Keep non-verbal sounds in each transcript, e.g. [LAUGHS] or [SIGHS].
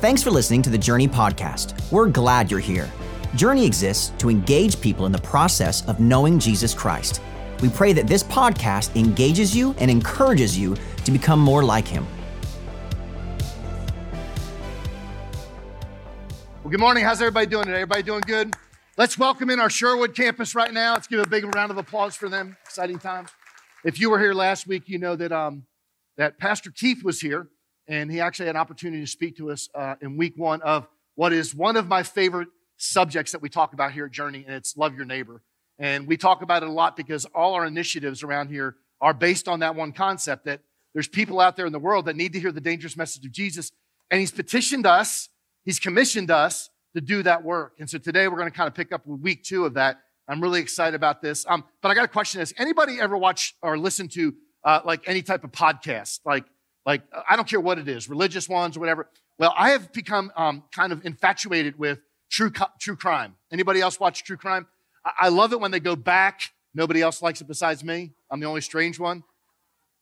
Thanks for listening to the Journey Podcast. We're glad you're here. Journey exists to engage people in the process of knowing Jesus Christ. We pray that this podcast engages you and encourages you to become more like Him. Well, good morning. How's everybody doing today? Everybody doing good? Let's welcome in our Sherwood campus right now. Let's give a big round of applause for them. Exciting times. If you were here last week, you know that um, that Pastor Keith was here, and he actually had an opportunity to speak to us uh, in week one of what is one of my favorite subjects that we talk about here at Journey, and it's love your neighbor. And we talk about it a lot because all our initiatives around here are based on that one concept that there's people out there in the world that need to hear the dangerous message of Jesus, and He's petitioned us, He's commissioned us to do that work. And so today we're going to kind of pick up with week two of that. I'm really excited about this. Um, but I got a question: Is anybody ever watch or listen to uh, like any type of podcast, like like I don't care what it is, religious ones or whatever. Well, I have become um, kind of infatuated with true true crime. Anybody else watch true crime? I, I love it when they go back. Nobody else likes it besides me. I'm the only strange one.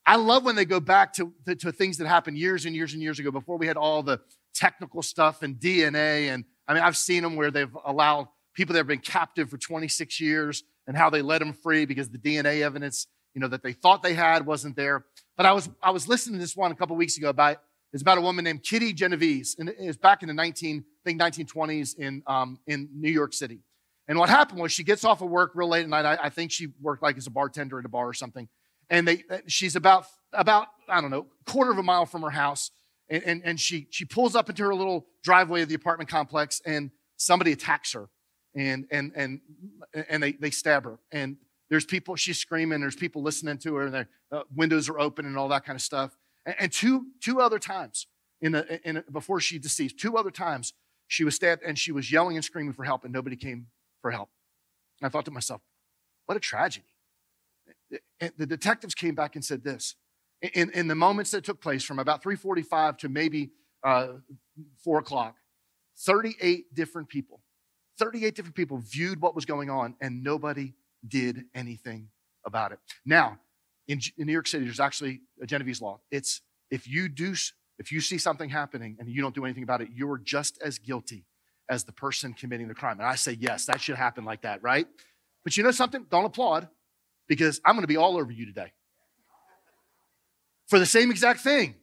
I love when they go back to, to, to things that happened years and years and years ago before we had all the technical stuff and DNA. And I mean, I've seen them where they've allowed people that have been captive for 26 years and how they let them free because the DNA evidence you know, that they thought they had wasn't there. But I was, I was listening to this one a couple weeks ago about, it's about a woman named Kitty Genovese. And it was back in the 19, I think 1920s in, um, in New York City. And what happened was she gets off of work real late at night. I, I think she worked like as a bartender at a bar or something. And they, uh, she's about, about, I don't know, quarter of a mile from her house. And, and, and she, she pulls up into her little driveway of the apartment complex and somebody attacks her and, and, and, and they, they stab her. And there's people, she's screaming, there's people listening to her, and the uh, windows are open and all that kind of stuff. And, and two, two other times, in the, in, before she deceased, two other times, she was stabbed and she was yelling and screaming for help, and nobody came for help. And I thought to myself, what a tragedy. And the detectives came back and said this. In, in the moments that took place from about 345 to maybe uh, 4 o'clock, 38 different people, 38 different people viewed what was going on, and nobody did anything about it. Now, in, in New York City, there's actually a Genovese law. It's if you do, if you see something happening and you don't do anything about it, you're just as guilty as the person committing the crime. And I say, yes, that should happen like that, right? But you know something? Don't applaud because I'm going to be all over you today for the same exact thing.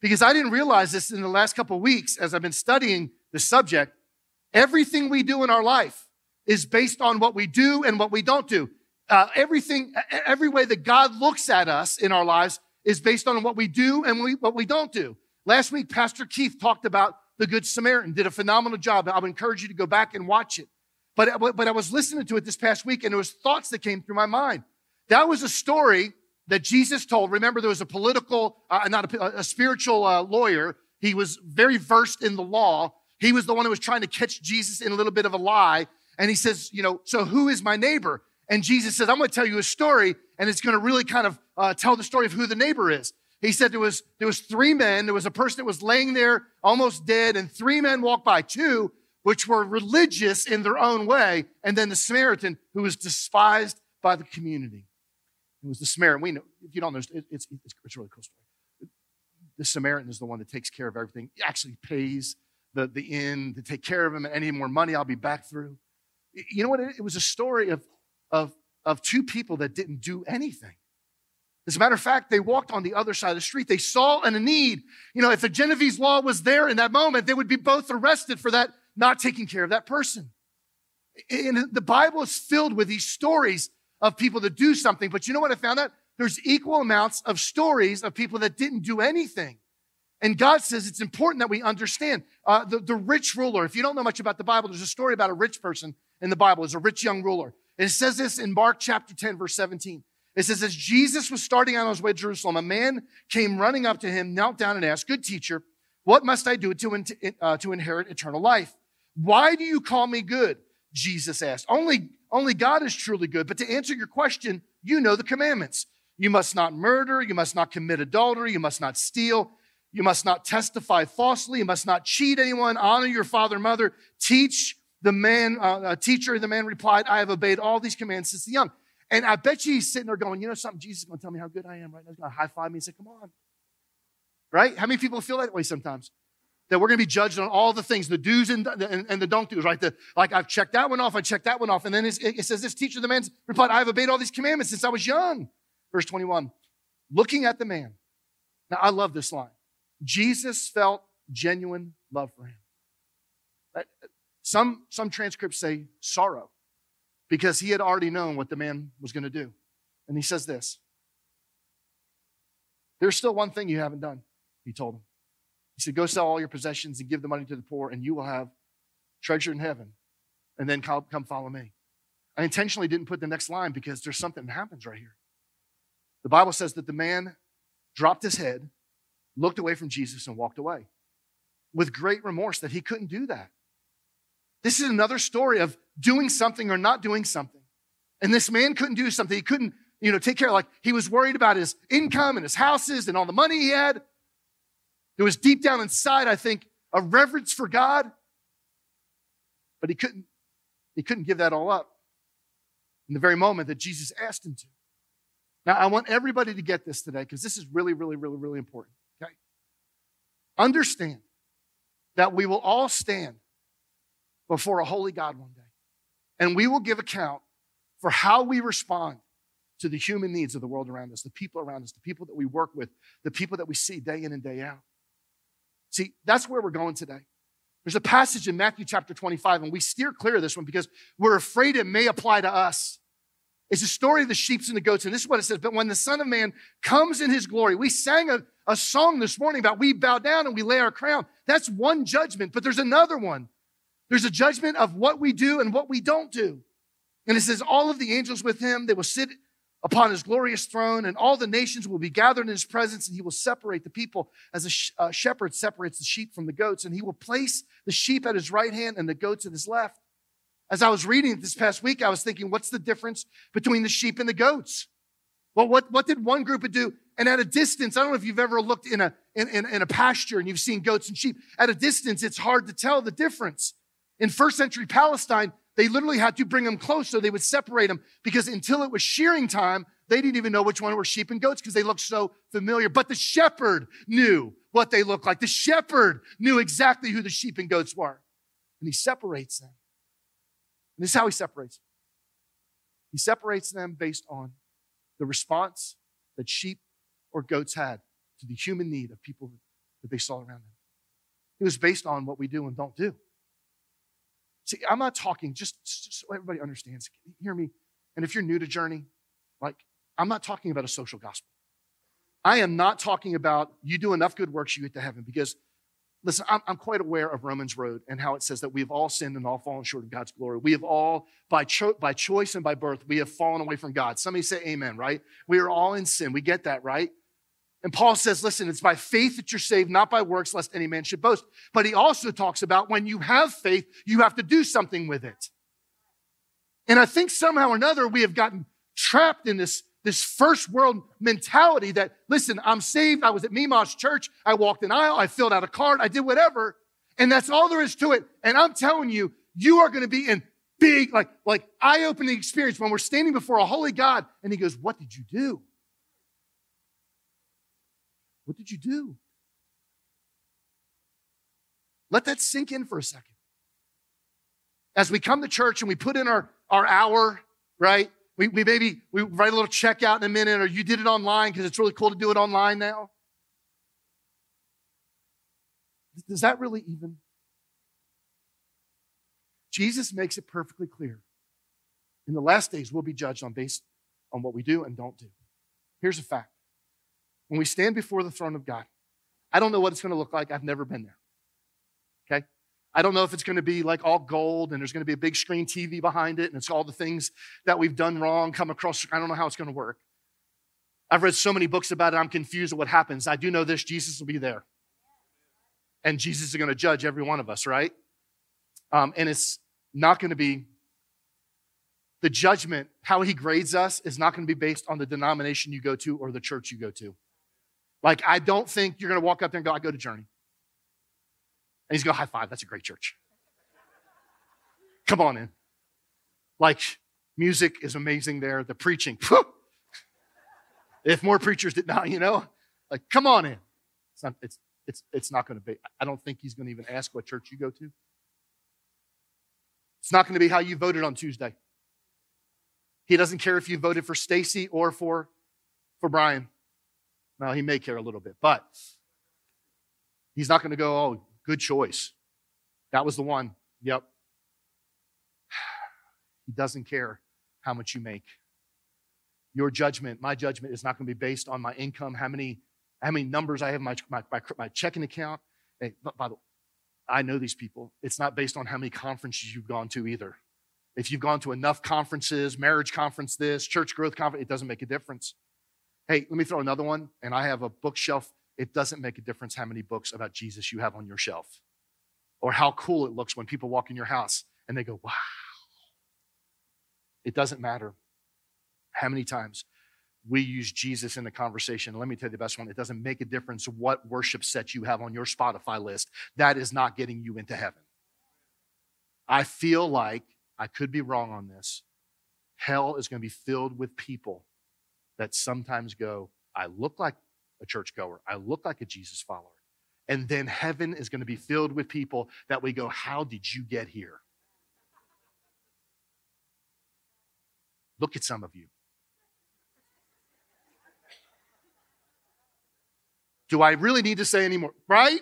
Because I didn't realize this in the last couple weeks as I've been studying the subject. Everything we do in our life is based on what we do and what we don't do. Uh, everything, every way that God looks at us in our lives is based on what we do and we, what we don't do. Last week, Pastor Keith talked about the Good Samaritan, did a phenomenal job. I would encourage you to go back and watch it. But, but I was listening to it this past week and there was thoughts that came through my mind. That was a story that Jesus told. Remember, there was a political, uh, not a, a spiritual uh, lawyer. He was very versed in the law. He was the one who was trying to catch Jesus in a little bit of a lie. And he says, you know, so who is my neighbor? And Jesus says, I'm going to tell you a story, and it's going to really kind of uh, tell the story of who the neighbor is. He said there was there was three men. There was a person that was laying there almost dead, and three men walked by. Two which were religious in their own way, and then the Samaritan who was despised by the community. It was the Samaritan. We know if you don't know, it's it's, it's a really cool story. The Samaritan is the one that takes care of everything. He actually pays the, the inn to take care of him, and any more money I'll be back through. You know what? It was a story of, of, of two people that didn't do anything. As a matter of fact, they walked on the other side of the street. They saw a need. You know, if the Genovese law was there in that moment, they would be both arrested for that not taking care of that person. And the Bible is filled with these stories of people that do something. But you know what I found out? There's equal amounts of stories of people that didn't do anything. And God says it's important that we understand uh, the, the rich ruler. If you don't know much about the Bible, there's a story about a rich person in the Bible is a rich young ruler. It says this in Mark chapter 10, verse 17. It says, as Jesus was starting on his way to Jerusalem, a man came running up to him, knelt down and asked, Good teacher, what must I do to, uh, to inherit eternal life? Why do you call me good? Jesus asked. Only, only God is truly good. But to answer your question, you know the commandments. You must not murder. You must not commit adultery. You must not steal. You must not testify falsely. You must not cheat anyone. Honor your father and mother. Teach the man, uh, a teacher, the man replied, I have obeyed all these commands since the young. And I bet you he's sitting there going, you know something, Jesus is going to tell me how good I am right now. He's going to high five me and say, come on. Right? How many people feel that way sometimes? that we're going to be judged on all the things, the do's and, and, and the don't do's, right? The, like I've checked that one off, I checked that one off. And then it, it says, this teacher, the man replied, I have obeyed all these commandments since I was young. Verse 21, looking at the man. Now I love this line. Jesus felt genuine love for him. Some, some transcripts say sorrow because he had already known what the man was going to do. And he says this There's still one thing you haven't done, he told him. He said, Go sell all your possessions and give the money to the poor, and you will have treasure in heaven. And then come follow me. I intentionally didn't put the next line because there's something that happens right here. The Bible says that the man dropped his head, looked away from Jesus, and walked away with great remorse that he couldn't do that. This is another story of doing something or not doing something. And this man couldn't do something. He couldn't, you know, take care like, he was worried about his income and his houses and all the money he had. There was deep down inside, I think, a reverence for God. But he couldn't, he couldn't give that all up in the very moment that Jesus asked him to. Now, I want everybody to get this today because this is really, really, really, really important. Okay? Understand that we will all stand before a holy God one day. And we will give account for how we respond to the human needs of the world around us, the people around us, the people that we work with, the people that we see day in and day out. See, that's where we're going today. There's a passage in Matthew chapter 25, and we steer clear of this one because we're afraid it may apply to us. It's a story of the sheep and the goats, and this is what it says. But when the Son of Man comes in his glory, we sang a, a song this morning about we bow down and we lay our crown. That's one judgment, but there's another one. There's a judgment of what we do and what we don't do. And it says, all of the angels with him, they will sit upon his glorious throne, and all the nations will be gathered in his presence, and he will separate the people as a, sh- a shepherd separates the sheep from the goats, and he will place the sheep at his right hand and the goats at his left. As I was reading this past week, I was thinking, what's the difference between the sheep and the goats? Well, what, what did one group do? And at a distance, I don't know if you've ever looked in a, in, in, in a pasture and you've seen goats and sheep. At a distance, it's hard to tell the difference. In first century Palestine, they literally had to bring them close so they would separate them because until it was shearing time, they didn't even know which one were sheep and goats because they looked so familiar. But the shepherd knew what they looked like. The shepherd knew exactly who the sheep and goats were. And he separates them. And this is how he separates them. He separates them based on the response that sheep or goats had to the human need of people that they saw around them. It was based on what we do and don't do. See, I'm not talking, just, just so everybody understands, Can you hear me. And if you're new to Journey, like, I'm not talking about a social gospel. I am not talking about you do enough good works, you get to heaven. Because, listen, I'm, I'm quite aware of Romans Road and how it says that we have all sinned and all fallen short of God's glory. We have all, by, cho- by choice and by birth, we have fallen away from God. Somebody say amen, right? We are all in sin. We get that, right? And Paul says, listen, it's by faith that you're saved, not by works, lest any man should boast. But he also talks about when you have faith, you have to do something with it. And I think somehow or another we have gotten trapped in this, this first world mentality that, listen, I'm saved. I was at Mima's church. I walked an aisle. I filled out a card. I did whatever. And that's all there is to it. And I'm telling you, you are going to be in big, like, like eye-opening experience when we're standing before a holy God. And he goes, what did you do? What did you do? Let that sink in for a second. As we come to church and we put in our, our hour, right? We, we maybe we write a little check out in a minute, or you did it online because it's really cool to do it online now. Does that really even? Jesus makes it perfectly clear. In the last days, we'll be judged on based on what we do and don't do. Here's a fact when we stand before the throne of God. I don't know what it's going to look like. I've never been there. Okay? I don't know if it's going to be like all gold and there's going to be a big screen TV behind it and it's all the things that we've done wrong come across. I don't know how it's going to work. I've read so many books about it, I'm confused at what happens. I do know this Jesus will be there. And Jesus is going to judge every one of us, right? Um, and it's not going to be the judgment, how he grades us, is not going to be based on the denomination you go to or the church you go to. Like, I don't think you're going to walk up there and go, I go to Journey. And he's going to high five. That's a great church. Come on in. Like, music is amazing there. The preaching. if more preachers did not, you know, like, come on in. It's not, it's, it's, it's not going to be. I don't think he's going to even ask what church you go to. It's not going to be how you voted on Tuesday. He doesn't care if you voted for Stacey or for, for Brian. Now, he may care a little bit, but he's not going to go, oh, good choice. That was the one. Yep. [SIGHS] He doesn't care how much you make. Your judgment, my judgment, is not going to be based on my income, how many, how many numbers I have in my, my, my, my checking account. Hey, by the way, I know these people. It's not based on how many conferences you've gone to either. If you've gone to enough conferences, marriage conference, this, church growth conference, it doesn't make a difference. Hey, let me throw another one. And I have a bookshelf. It doesn't make a difference how many books about Jesus you have on your shelf or how cool it looks when people walk in your house and they go, wow. It doesn't matter how many times we use Jesus in the conversation. Let me tell you the best one. It doesn't make a difference what worship set you have on your Spotify list. That is not getting you into heaven. I feel like I could be wrong on this. Hell is going to be filled with people that sometimes go, I look like a churchgoer, I look like a Jesus follower. And then heaven is going to be filled with people that we go, How did you get here? Look at some of you. Do I really need to say anymore? Right?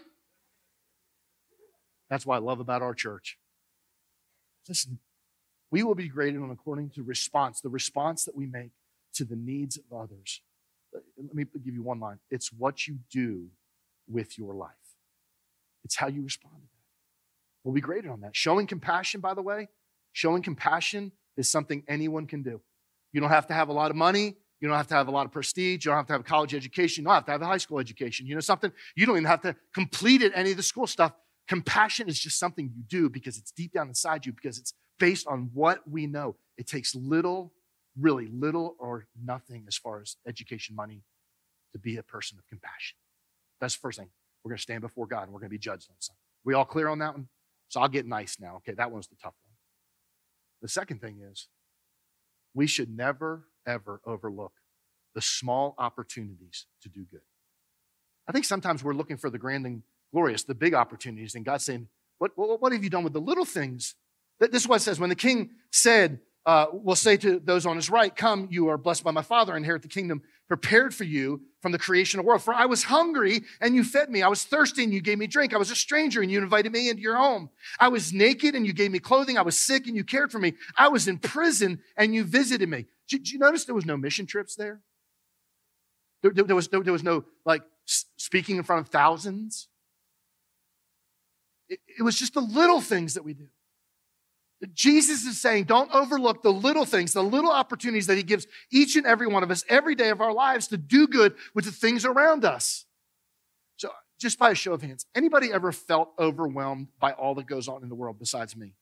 That's what I love about our church. Listen, we will be graded on according to response, the response that we make to the needs of others. Let me give you one line. It's what you do with your life. It's how you respond to that. We'll be graded on that. Showing compassion, by the way, showing compassion is something anyone can do. You don't have to have a lot of money. You don't have to have a lot of prestige. You don't have to have a college education. You don't have to have a high school education. You know something? You don't even have to complete it, any of the school stuff. Compassion is just something you do because it's deep down inside you, because it's based on what we know. It takes little, really little or nothing as far as education money to be a person of compassion. That's the first thing. We're going to stand before God and we're going to be judged on something. We all clear on that one? So I'll get nice now. Okay, that one's the tough one. The second thing is we should never, ever overlook the small opportunities to do good. I think sometimes we're looking for the grand and glorious, the big opportunities, and God's saying, What, what, what have you done with the little things? This is what it says. When the king said, uh, will say to those on his right, Come, you are blessed by my Father, inherit the kingdom prepared for you from the creation of the world. For I was hungry and you fed me. I was thirsty and you gave me drink. I was a stranger and you invited me into your home. I was naked and you gave me clothing. I was sick and you cared for me. I was in prison and you visited me. Did you notice there was no mission trips there? There, there, was, there, there was no like speaking in front of thousands. It, it was just the little things that we do. Jesus is saying, don't overlook the little things, the little opportunities that he gives each and every one of us every day of our lives to do good with the things around us. So, just by a show of hands, anybody ever felt overwhelmed by all that goes on in the world besides me?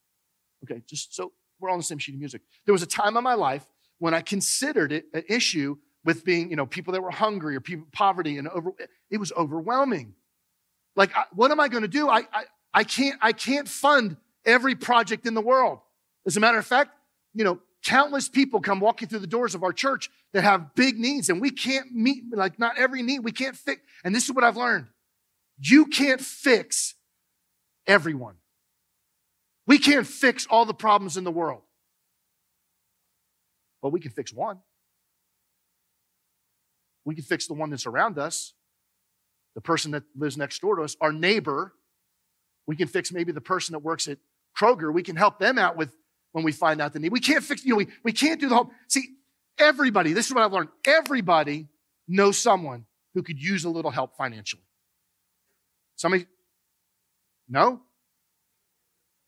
Okay, just so we're on the same sheet of music. There was a time in my life when I considered it an issue with being, you know, people that were hungry or people poverty and over. It was overwhelming. Like, what am I going to do? I, I I can't I can't fund every project in the world. As a matter of fact, you know, countless people come walking through the doors of our church that have big needs and we can't meet, like not every need, we can't fix. And this is what I've learned. You can't fix everyone. We can't fix all the problems in the world. But we can fix one. We can fix the one that's around us, the person that lives next door to us, our neighbor. We can fix maybe the person that works at Kroger, we can help them out with when we find out the need. We can't fix, you know, we, we can't do the whole. See, everybody, this is what I've learned. Everybody knows someone who could use a little help financially. Somebody, no?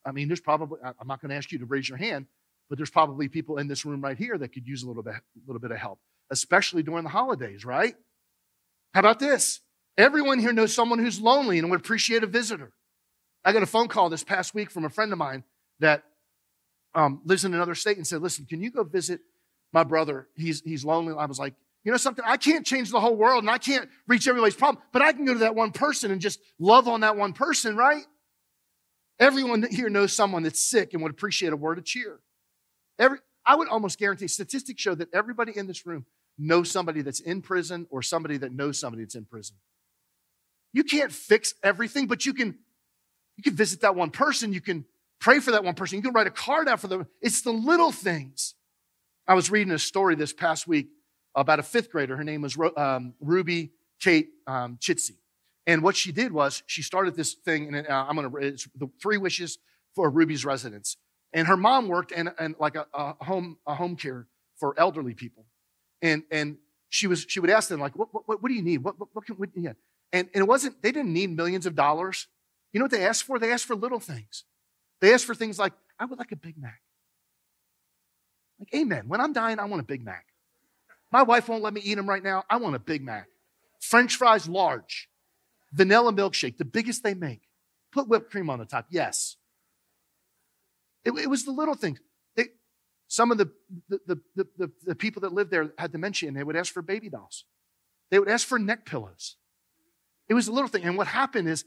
I mean, there's probably, I'm not going to ask you to raise your hand, but there's probably people in this room right here that could use a little bit, a little bit of help, especially during the holidays, right? How about this? Everyone here knows someone who's lonely and would appreciate a visitor. I got a phone call this past week from a friend of mine that um, lives in another state and said, Listen, can you go visit my brother? He's, he's lonely. I was like, You know something? I can't change the whole world and I can't reach everybody's problem, but I can go to that one person and just love on that one person, right? Everyone here knows someone that's sick and would appreciate a word of cheer. Every, I would almost guarantee statistics show that everybody in this room knows somebody that's in prison or somebody that knows somebody that's in prison. you can't fix everything, but you can, you can visit that one person. You can pray for that one person. You can write a card out for them. It's the little things. I was reading a story this past week about a fifth grader. Her name was um, Ruby Kate um, Chitsey. And what she did was she started this thing, and uh, I'm going to, it's the three wishes for Ruby's residents. And her mom worked in, in like a, a, home, a home care for elderly people. And, and she was, she would ask them like, what, what, what do you need? What, what, what can, what, yeah. And, and it wasn't, they didn't need millions of dollars. You know what they ask for? They ask for little things. They ask for things like, I would like a Big Mac. Like, amen. When I'm dying, I want a Big Mac. My wife won't let me eat them right now. I want a Big Mac. French fries large. Vanilla milkshake, the biggest they make. Put whipped cream on the top. Yes. It, it was the little things. They, some of the, the, the, the, the people that lived there had dementia and they would ask for baby dolls. They would ask for neck pillows. It was a little thing. And what happened is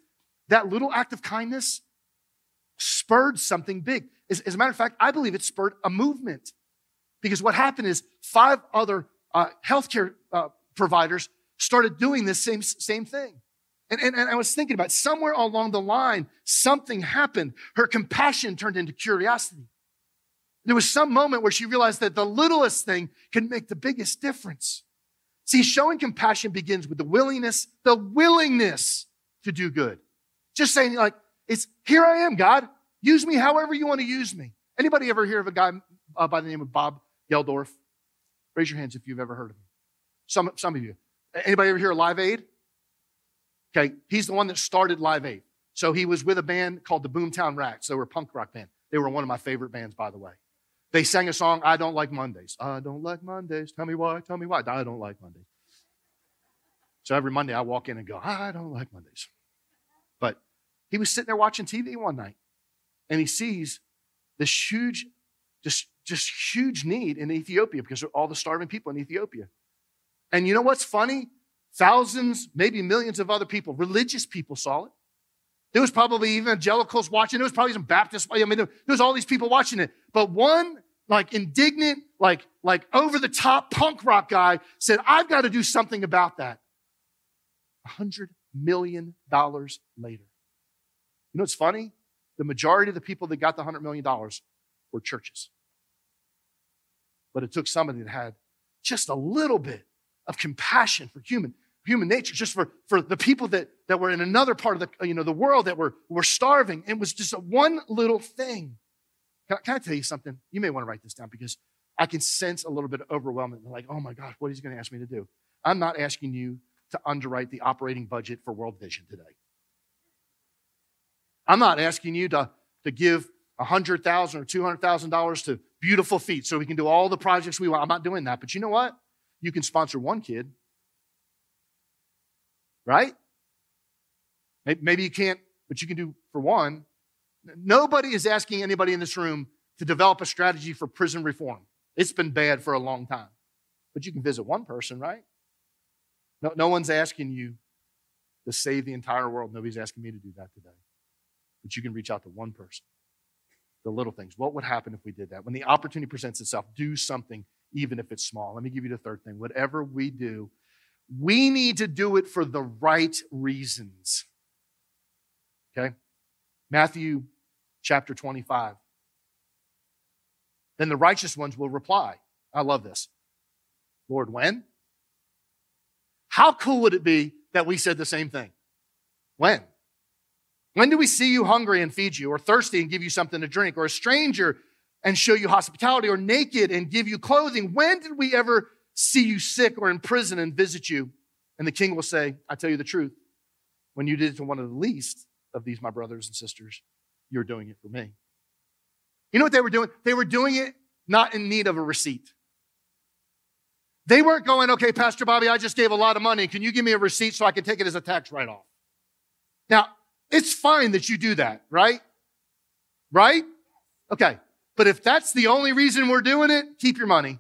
that little act of kindness spurred something big. As, as a matter of fact, I believe it spurred a movement. Because what happened is five other uh, healthcare uh, providers started doing this same, same thing. And, and, and I was thinking about somewhere along the line, something happened. Her compassion turned into curiosity. There was some moment where she realized that the littlest thing can make the biggest difference. See, showing compassion begins with the willingness, the willingness to do good. Just saying, like, it's here I am, God. Use me however you want to use me. Anybody ever hear of a guy uh, by the name of Bob Geldof? Raise your hands if you've ever heard of him. Some, some of you. Anybody ever hear of Live Aid? Okay, he's the one that started Live Aid. So he was with a band called the Boomtown Rats. They were a punk rock band. They were one of my favorite bands, by the way. They sang a song, I Don't Like Mondays. I don't like Mondays. Tell me why. Tell me why. I don't like Mondays. So every Monday I walk in and go, I don't like Mondays. But he was sitting there watching TV one night and he sees this huge, just, just huge need in Ethiopia because of all the starving people in Ethiopia. And you know what's funny? Thousands, maybe millions of other people, religious people saw it. There was probably evangelicals watching. There was probably some Baptists. I mean, there was all these people watching it. But one, like indignant, like, like over the top punk rock guy said, I've got to do something about that. A hundred million dollars later. You know what's funny? The majority of the people that got the hundred million dollars were churches. But it took somebody that had just a little bit of compassion for human human nature, just for, for the people that, that were in another part of the, you know, the world that were, were starving. It was just a one little thing. Can, can I tell you something? You may want to write this down because I can sense a little bit of overwhelming. Like, oh my gosh, what is he going to ask me to do? I'm not asking you to underwrite the operating budget for World Vision today. I'm not asking you to, to give 100,000 or $200,000 to beautiful feet so we can do all the projects we want. I'm not doing that. But you know what? You can sponsor one kid right? Maybe you can't, but you can do for one. Nobody is asking anybody in this room to develop a strategy for prison reform. It's been bad for a long time. But you can visit one person, right? No, no one's asking you to save the entire world. Nobody's asking me to do that today. But you can reach out to one person. The little things. What would happen if we did that? When the opportunity presents itself, do something, even if it's small. Let me give you the third thing. Whatever we do, we need to do it for the right reasons. Okay? Matthew chapter 25. Then the righteous ones will reply. I love this. Lord, when? How cool would it be that we said the same thing? When? When do we see you hungry and feed you, or thirsty and give you something to drink, or a stranger and show you hospitality, or naked and give you clothing? When did we ever see you sick or in prison and visit you. And the king will say, I tell you the truth. When you did it to one of the least of these, my brothers and sisters, you're doing it for me. You know what they were doing? They were doing it not in need of a receipt. They weren't going, okay, Pastor Bobby, I just gave a lot of money. Can you give me a receipt so I can take it as a tax write off? Now, it's fine that you do that, right? Right? Okay. But if that's the only reason we're doing it, keep your money.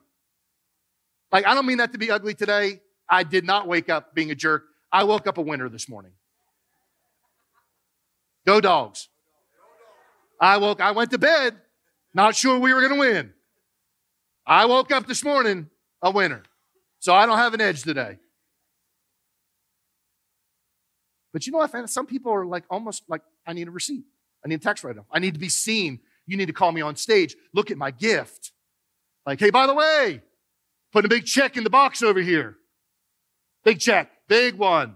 Like, I don't mean that to be ugly today. I did not wake up being a jerk. I woke up a winner this morning. Go dogs. I woke, I went to bed, not sure we were going to win. I woke up this morning a winner. So I don't have an edge today. But you know what? Some people are like almost like, I need a receipt. I need a text write off. I need to be seen. You need to call me on stage. Look at my gift. Like, hey, by the way, put a big check in the box over here. Big check, big one.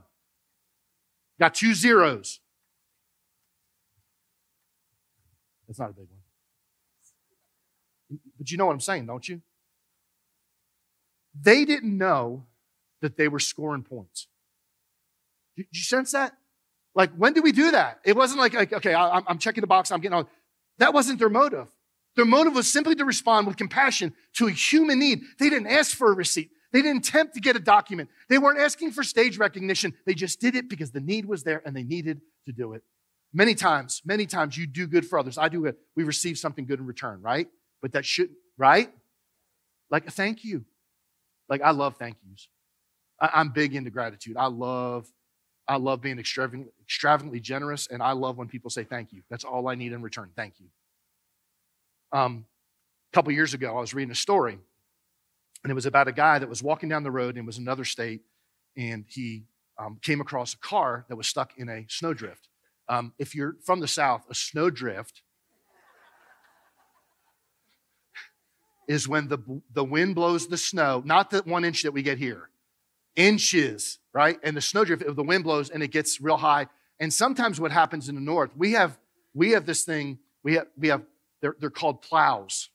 Got two zeros. That's not a big one. But you know what I'm saying, don't you? They didn't know that they were scoring points. Did you sense that? Like, when did we do that? It wasn't like, like okay, I, am checking the box, I'm getting on. That wasn't their motive. Their motive was simply to respond with compassion to a human need. They didn't ask for a receipt. They didn't attempt to get a document. They weren't asking for stage recognition. They just did it because the need was there and they needed to do it. Many times, many times you do good for others. I do it. We receive something good in return, right? But that shouldn't, right? Like a thank you. Like I love thank yous. I, am big into gratitude. I love, I love being extravagantly, extravagantly generous, and I love when people say thank you. That's all I need in return. Thank you. Um, a couple years ago, I was reading a story, and it was about a guy that was walking down the road and was in another state, and he um, came across a car that was stuck in a snowdrift. Um, if you're from the South, a snowdrift is when the, the wind blows the snow, not the one inch that we get here, inches, right? And the snowdrift, if the wind blows and it gets real high. And sometimes what happens in the north, we have we have this thing, we have we have they're, they're called plows.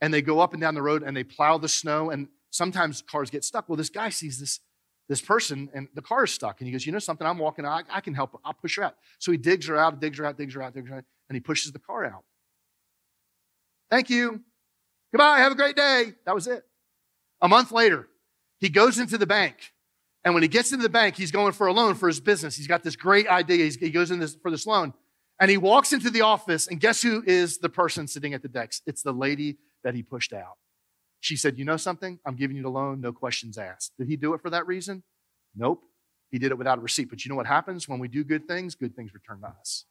And they go up and down the road and they plow the snow, and sometimes cars get stuck. Well, this guy sees this, this person and the car is stuck. And he goes, You know something? I'm walking, I, I can help. Her. I'll push her out. So he digs her out, digs her out, digs her out, digs her out, and he pushes the car out. Thank you. Goodbye. Have a great day. That was it. A month later, he goes into the bank. And when he gets into the bank, he's going for a loan for his business. He's got this great idea. He's, he goes in this, for this loan. And he walks into the office, and guess who is the person sitting at the desk? It's the lady that he pushed out. She said, You know something? I'm giving you the loan, no questions asked. Did he do it for that reason? Nope. He did it without a receipt. But you know what happens when we do good things? Good things return to us.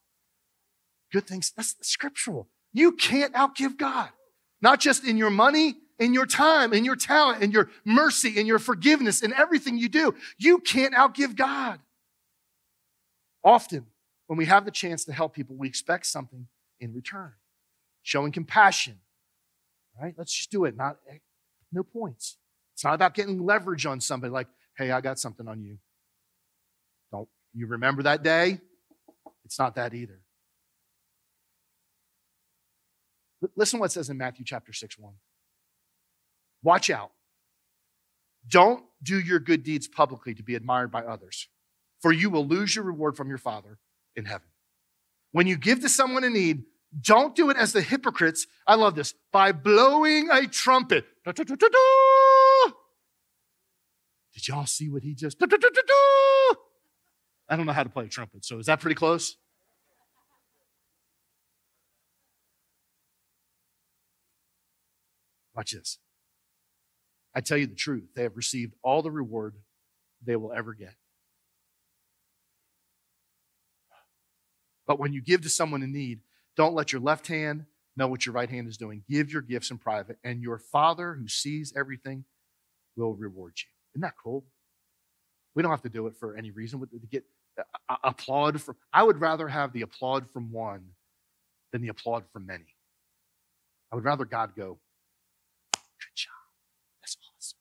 Good things, that's scriptural. You can't outgive God, not just in your money, in your time, in your talent, in your mercy, in your forgiveness, in everything you do. You can't outgive God. Often, when we have the chance to help people, we expect something in return. Showing compassion, right? Let's just do it. Not no points. It's not about getting leverage on somebody like, hey, I got something on you. Don't you remember that day? It's not that either. Listen what it says in Matthew chapter 6 1. Watch out. Don't do your good deeds publicly to be admired by others, for you will lose your reward from your Father in heaven. When you give to someone in need, don't do it as the hypocrites. I love this by blowing a trumpet. Did y'all see what he just? I don't know how to play a trumpet, so is that pretty close? Watch this. I tell you the truth, they have received all the reward they will ever get. But when you give to someone in need, don't let your left hand know what your right hand is doing. Give your gifts in private, and your Father who sees everything will reward you. Isn't that cool? We don't have to do it for any reason. To get uh, applaud from, I would rather have the applaud from one than the applaud from many. I would rather God go, good job. That's awesome.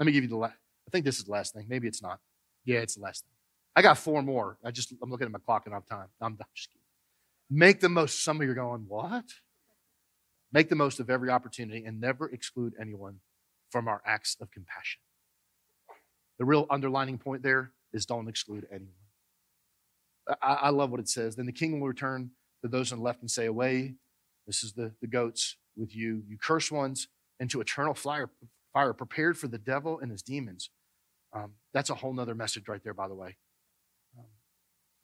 Let me give you the last, I think this is the last thing. Maybe it's not. Yeah, it's the last thing. I got four more. I just I'm looking at my clock and I have time. I'm, I'm just kidding. Make the most. Some of you are going, what? Make the most of every opportunity and never exclude anyone from our acts of compassion. The real underlining point there is don't exclude anyone. I, I love what it says. Then the king will return to those on the left and say, Away, this is the, the goats with you. You curse ones into eternal fire, fire prepared for the devil and his demons. Um, that's a whole nother message right there, by the way.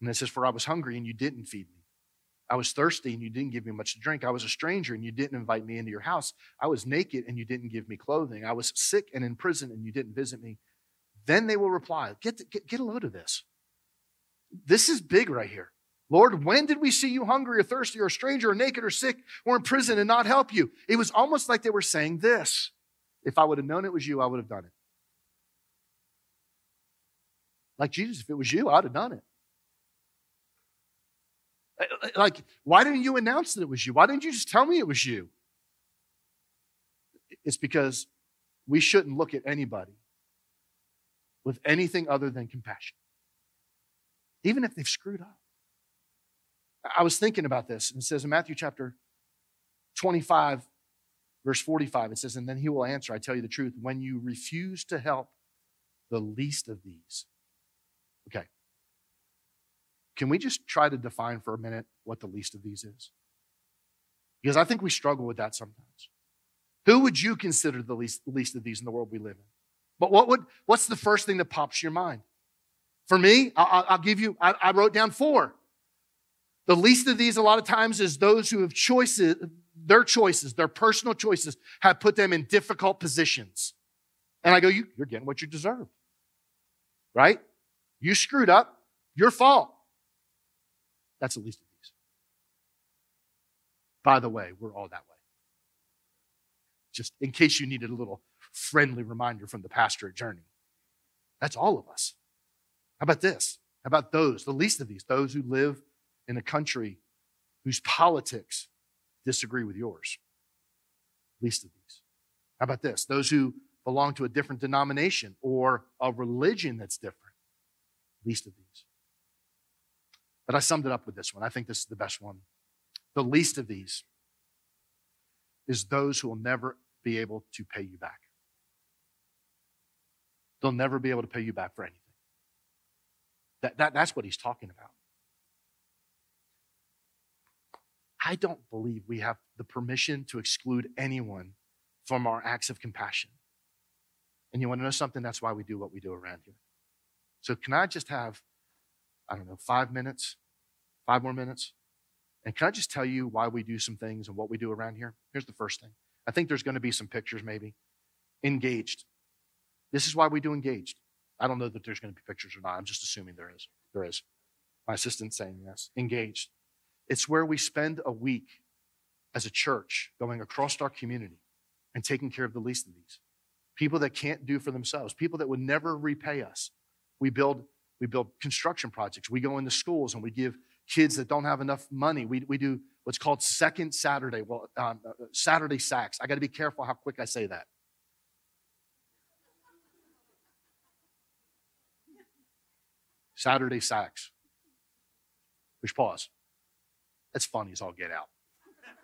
And it says, For I was hungry and you didn't feed me. I was thirsty and you didn't give me much to drink. I was a stranger and you didn't invite me into your house. I was naked and you didn't give me clothing. I was sick and in prison and you didn't visit me. Then they will reply, Get, get, get a load of this. This is big right here. Lord, when did we see you hungry or thirsty or a stranger or naked or sick or in prison and not help you? It was almost like they were saying this. If I would have known it was you, I would have done it. Like, Jesus, if it was you, I'd have done it. Eh, like, why didn't you announce that it was you? Why didn't you just tell me it was you? It's because we shouldn't look at anybody with anything other than compassion, even if they've screwed up. I was thinking about this, and it says in Matthew chapter 25, verse 45, it says, And then he will answer, I tell you the truth, when you refuse to help the least of these. Okay. Can we just try to define for a minute what the least of these is? Because I think we struggle with that sometimes. Who would you consider the least, least of these in the world we live in? But what would, what's the first thing that pops your mind? For me, I'll, I'll give you, I, I wrote down four. The least of these, a lot of times, is those who have choices, their choices, their personal choices, have put them in difficult positions. And I go, you, you're getting what you deserve. Right? You screwed up, your fault. That's the least of these. By the way, we're all that way. Just in case you needed a little friendly reminder from the pastor at Journey. That's all of us. How about this? How about those, the least of these, those who live in a country whose politics disagree with yours? Least of these. How about this? Those who belong to a different denomination or a religion that's different. Least of these. But I summed it up with this one. I think this is the best one. The least of these is those who will never be able to pay you back. They'll never be able to pay you back for anything. That, that, that's what he's talking about. I don't believe we have the permission to exclude anyone from our acts of compassion. And you want to know something? That's why we do what we do around here. So, can I just have, I don't know, five minutes, five more minutes? And can I just tell you why we do some things and what we do around here? Here's the first thing I think there's going to be some pictures, maybe. Engaged. This is why we do engaged. I don't know that there's going to be pictures or not. I'm just assuming there is. There is. My assistant's saying yes. Engaged. It's where we spend a week as a church going across our community and taking care of the least of these. People that can't do for themselves, people that would never repay us. We build, we build construction projects. We go into schools and we give kids that don't have enough money. We, we do what's called Second Saturday, well, um, uh, Saturday Sacks. I got to be careful how quick I say that. Saturday Sacks. Push pause. That's funny as all get out.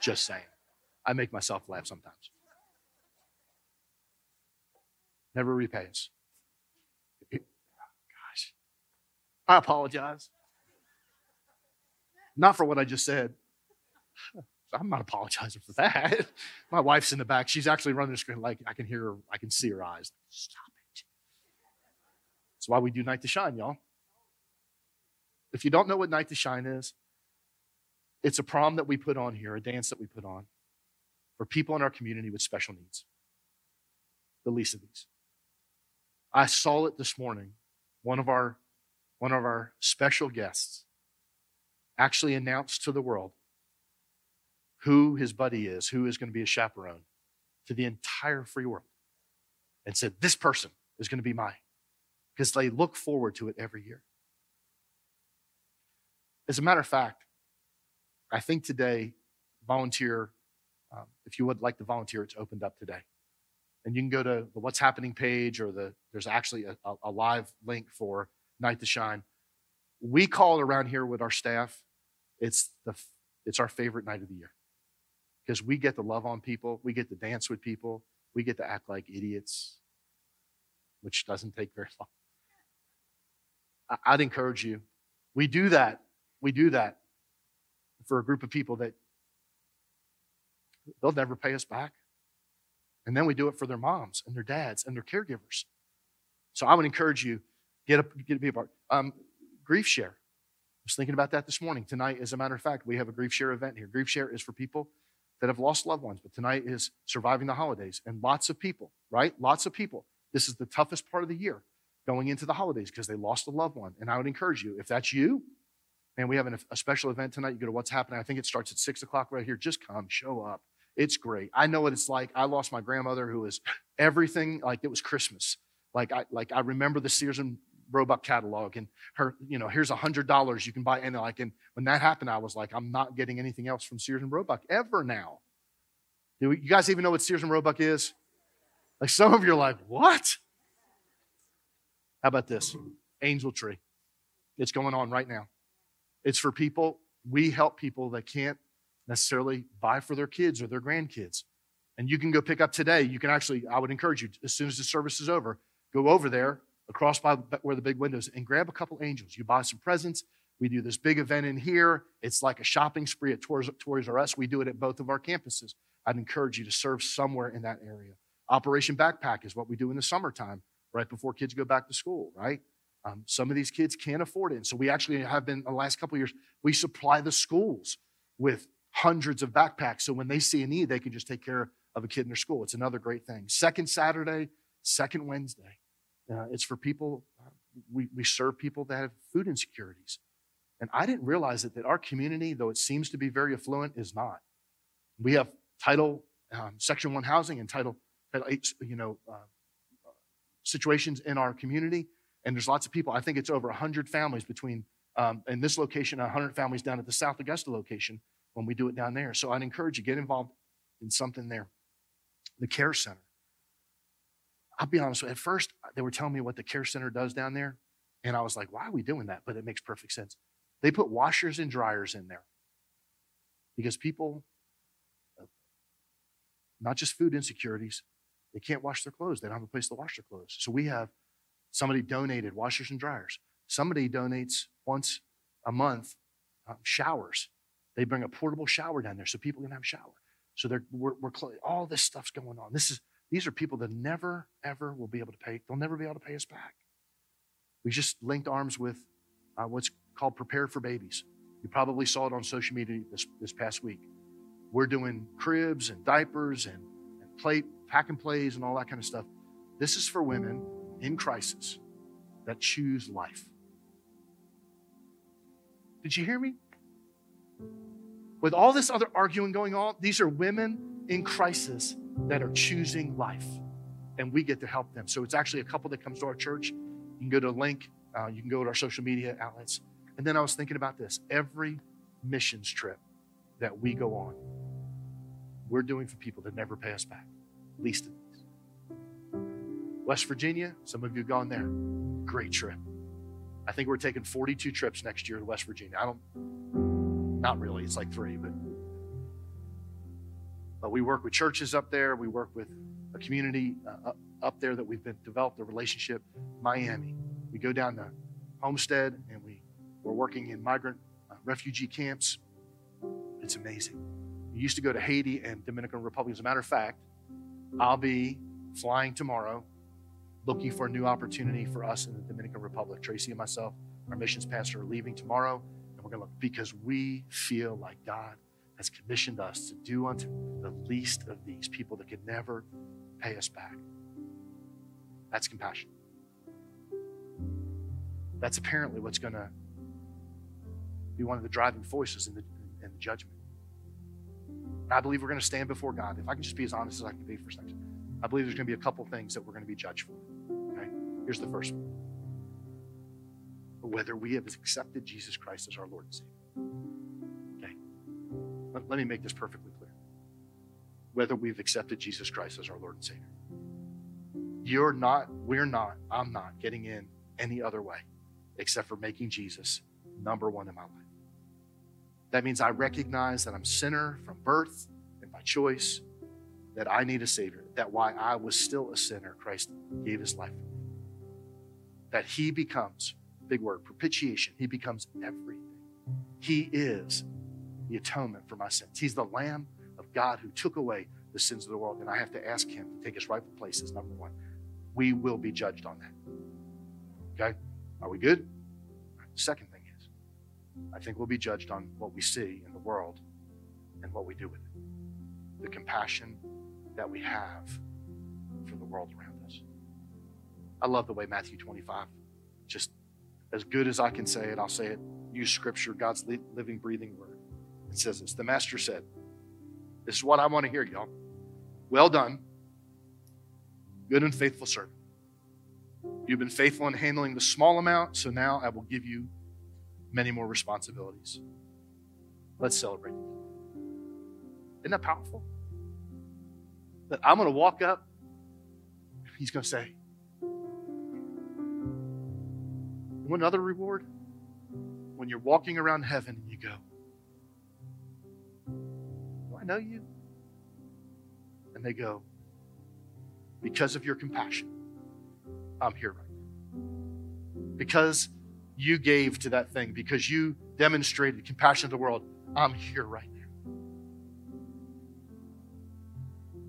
Just saying. I make myself laugh sometimes. Never repays. Gosh. I apologize. Not for what I just said. I'm not apologizing for that. My wife's in the back. She's actually running the screen like I can hear her, I can see her eyes. Stop it. That's why we do Night to Shine, y'all. If you don't know what Night to Shine is, it's a prom that we put on here, a dance that we put on for people in our community with special needs. The least of these. I saw it this morning. One of our, one of our special guests actually announced to the world who his buddy is, who is going to be a chaperone to the entire free world, and said, This person is going to be mine. Because they look forward to it every year. As a matter of fact, I think today, volunteer, um, if you would like to volunteer, it's opened up today. And you can go to the What's Happening page, or the there's actually a, a live link for Night to Shine. We call it around here with our staff. It's the it's our favorite night of the year because we get to love on people, we get to dance with people, we get to act like idiots, which doesn't take very [LAUGHS] long. I'd encourage you. We do that. We do that for a group of people that they'll never pay us back. And then we do it for their moms and their dads and their caregivers. So I would encourage you, get a, get a be a part. Um, grief share. I was thinking about that this morning. Tonight, as a matter of fact, we have a grief share event here. Grief share is for people that have lost loved ones, but tonight is surviving the holidays. And lots of people, right? Lots of people. This is the toughest part of the year going into the holidays because they lost a loved one. And I would encourage you, if that's you, and we have an, a special event tonight. You go to what's happening. I think it starts at six o'clock right here. Just come, show up. It's great. I know what it's like. I lost my grandmother who was everything like it was Christmas. Like I like I remember the Sears and Roebuck catalog and her, you know, here's a hundred dollars you can buy. And like, and when that happened, I was like, I'm not getting anything else from Sears and Roebuck ever now. Do you guys even know what Sears and Roebuck is? Like some of you are like, what? How about this? Angel Tree. It's going on right now. It's for people, we help people that can't necessarily buy for their kids or their grandkids. And you can go pick up today. You can actually, I would encourage you, as soon as the service is over, go over there across by where the big windows and grab a couple angels. You buy some presents. We do this big event in here. It's like a shopping spree at Toys, Toys R Us. We do it at both of our campuses. I'd encourage you to serve somewhere in that area. Operation Backpack is what we do in the summertime, right before kids go back to school, right? Um, some of these kids can't afford it. And so we actually have been, the last couple years, we supply the schools with hundreds of backpacks. So when they see a need, they can just take care of a kid in their school. It's another great thing. Second Saturday, second Wednesday. Uh, it's for people, uh, we, we serve people that have food insecurities. And I didn't realize it that our community, though it seems to be very affluent, is not. We have Title um, Section 1 housing and Title, title 8, you know, uh, situations in our community. And there's lots of people. I think it's over 100 families between, um, in this location, 100 families down at the South Augusta location when we do it down there. So I'd encourage you, get involved in something there. The Care Center. I'll be honest, at first, they were telling me what the Care Center does down there. And I was like, why are we doing that? But it makes perfect sense. They put washers and dryers in there because people, not just food insecurities, they can't wash their clothes. They don't have a place to wash their clothes. So we have somebody donated washers and dryers. Somebody donates once a month um, showers. They bring a portable shower down there so people can have a shower. So they're, we're, we're all this stuff's going on. This is, these are people that never, ever will be able to pay. They'll never be able to pay us back. We just linked arms with uh, what's called Prepare for Babies. You probably saw it on social media this, this past week. We're doing cribs and diapers and, and plate, pack and plays and all that kind of stuff. This is for women in crisis that choose life. Did you hear me? With all this other arguing going on, these are women in crisis that are choosing life, and we get to help them. So it's actually a couple that comes to our church. You can go to a link, uh, you can go to our social media outlets. And then I was thinking about this every missions trip that we go on, we're doing for people that never pay us back, least. West Virginia, some of you have gone there. Great trip. I think we're taking 42 trips next year to West Virginia. I don't not really, it's like three, but but we work with churches up there. We work with a community uh, up there that we've been developed a relationship. Miami, we go down to Homestead and we we're working in migrant uh, refugee camps. It's amazing. We used to go to Haiti and Dominican Republic. As a matter of fact, I'll be flying tomorrow, looking for a new opportunity for us in the Dominican Republic. Tracy and myself, our missions pastor, are leaving tomorrow and we're going to look because we feel like God has commissioned us to do unto the least of these people that could never pay us back. That's compassion. That's apparently what's going to be one of the driving forces in the, in the judgment. I believe we're going to stand before God. If I can just be as honest as I can be for a second, I believe there's going to be a couple things that we're going to be judged for. Okay? Here's the first one whether we have accepted Jesus Christ as our Lord and Savior. Okay. Let, let me make this perfectly clear. Whether we've accepted Jesus Christ as our Lord and Savior. You're not, we're not, I'm not getting in any other way except for making Jesus number one in my life. That means I recognize that I'm sinner from birth and by choice, that I need a Savior, that while I was still a sinner, Christ gave his life for me. That he becomes big word, propitiation. He becomes everything. He is the atonement for my sins. He's the Lamb of God who took away the sins of the world. And I have to ask Him to take His rightful place as number one. We will be judged on that. Okay? Are we good? Second thing is, I think we'll be judged on what we see in the world and what we do with it. The compassion that we have for the world around us. I love the way Matthew 25 just as good as I can say it, I'll say it, use scripture, God's living, breathing word. It says this The master said, This is what I want to hear, y'all. Well done, good and faithful servant. You've been faithful in handling the small amount, so now I will give you many more responsibilities. Let's celebrate. Isn't that powerful? That I'm going to walk up, he's going to say, You want another reward? When you're walking around heaven and you go, Do I know you? And they go, Because of your compassion, I'm here right now. Because you gave to that thing, because you demonstrated compassion to the world, I'm here right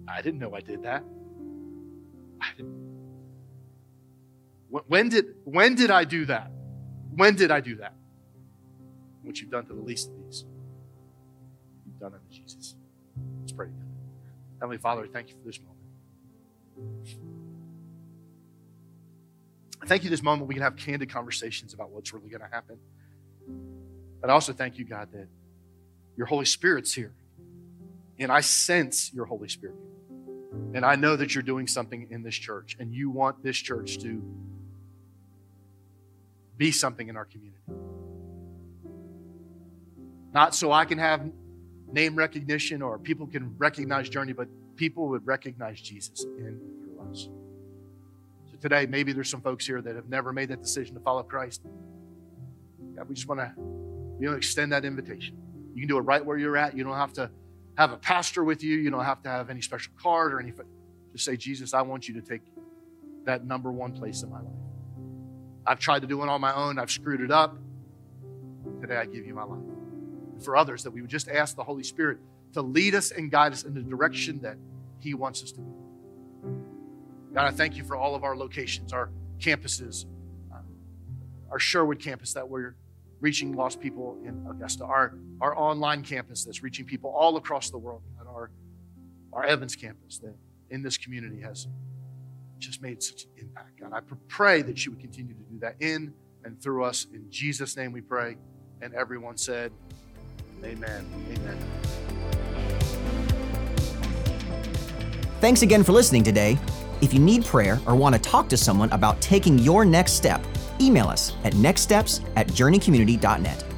I didn't know I did that. I. When did, when did I do that? When did I do that? What you've done to the least of these, you've done unto Jesus. Let's pray together. Heavenly Father, thank you for this moment. Thank you this moment we can have candid conversations about what's really going to happen. But I also thank you, God, that your Holy Spirit's here. And I sense your Holy Spirit. And I know that you're doing something in this church, and you want this church to be something in our community. Not so I can have name recognition or people can recognize Journey, but people would recognize Jesus in through us. So today, maybe there's some folks here that have never made that decision to follow Christ. God, we just want to you know, extend that invitation. You can do it right where you're at. You don't have to have a pastor with you. You don't have to have any special card or anything. Just say, Jesus, I want you to take that number one place in my life. I've tried to do it on my own. I've screwed it up. Today I give you my life. For others, that we would just ask the Holy Spirit to lead us and guide us in the direction that He wants us to be. God, I thank you for all of our locations, our campuses, uh, our Sherwood campus that we're reaching lost people in Augusta, our, our online campus that's reaching people all across the world, and our, our Evans campus that in this community has just made such an impact. God, I pray that you would continue to do that in and through us. In Jesus' name we pray. And everyone said, Amen. Amen. Thanks again for listening today. If you need prayer or want to talk to someone about taking your next step, email us at nextsteps at journeycommunity.net.